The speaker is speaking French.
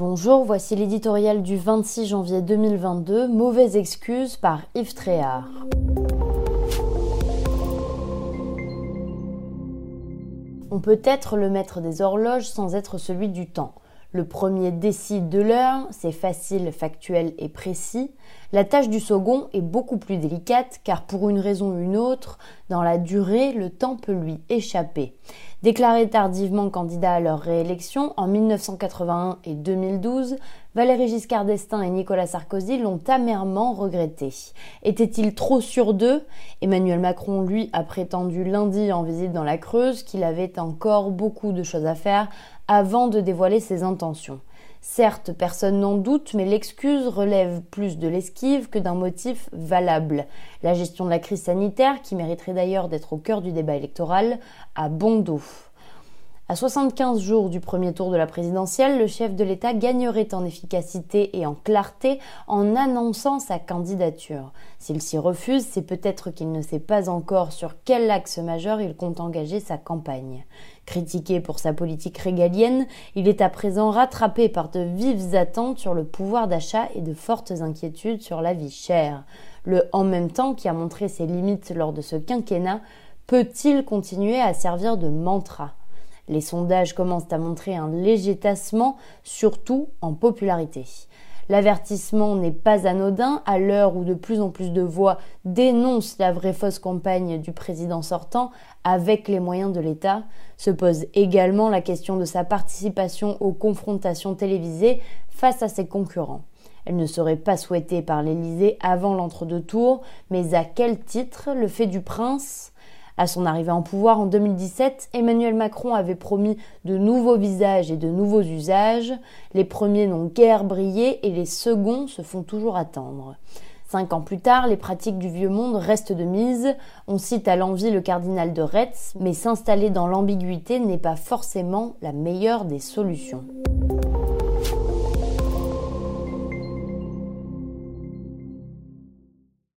Bonjour, voici l'éditorial du 26 janvier 2022, Mauvaise excuse par Yves Tréhard. On peut être le maître des horloges sans être celui du temps. Le premier décide de l'heure, c'est facile, factuel et précis. La tâche du second est beaucoup plus délicate car pour une raison ou une autre, dans la durée, le temps peut lui échapper. Déclarés tardivement candidats à leur réélection en 1981 et 2012, Valéry Giscard d'Estaing et Nicolas Sarkozy l'ont amèrement regretté. Était-il trop sûr d'eux? Emmanuel Macron, lui, a prétendu lundi en visite dans la Creuse qu'il avait encore beaucoup de choses à faire avant de dévoiler ses intentions. Certes, personne n'en doute, mais l'excuse relève plus de l'esquive que d'un motif valable. La gestion de la crise sanitaire, qui mériterait d'ailleurs d'être au cœur du débat électoral, a bon dos. À 75 jours du premier tour de la présidentielle, le chef de l'État gagnerait en efficacité et en clarté en annonçant sa candidature. S'il s'y refuse, c'est peut-être qu'il ne sait pas encore sur quel axe majeur il compte engager sa campagne. Critiqué pour sa politique régalienne, il est à présent rattrapé par de vives attentes sur le pouvoir d'achat et de fortes inquiétudes sur la vie chère. Le en même temps qui a montré ses limites lors de ce quinquennat peut-il continuer à servir de mantra? Les sondages commencent à montrer un léger tassement, surtout en popularité. L'avertissement n'est pas anodin à l'heure où de plus en plus de voix dénoncent la vraie fausse campagne du président sortant avec les moyens de l'État. Se pose également la question de sa participation aux confrontations télévisées face à ses concurrents. Elle ne serait pas souhaitée par l'Élysée avant l'entre-deux tours, mais à quel titre le fait du prince? À son arrivée en pouvoir en 2017, Emmanuel Macron avait promis de nouveaux visages et de nouveaux usages. Les premiers n'ont guère brillé et les seconds se font toujours attendre. Cinq ans plus tard, les pratiques du vieux monde restent de mise. On cite à l'envie le cardinal de Retz, mais s'installer dans l'ambiguïté n'est pas forcément la meilleure des solutions.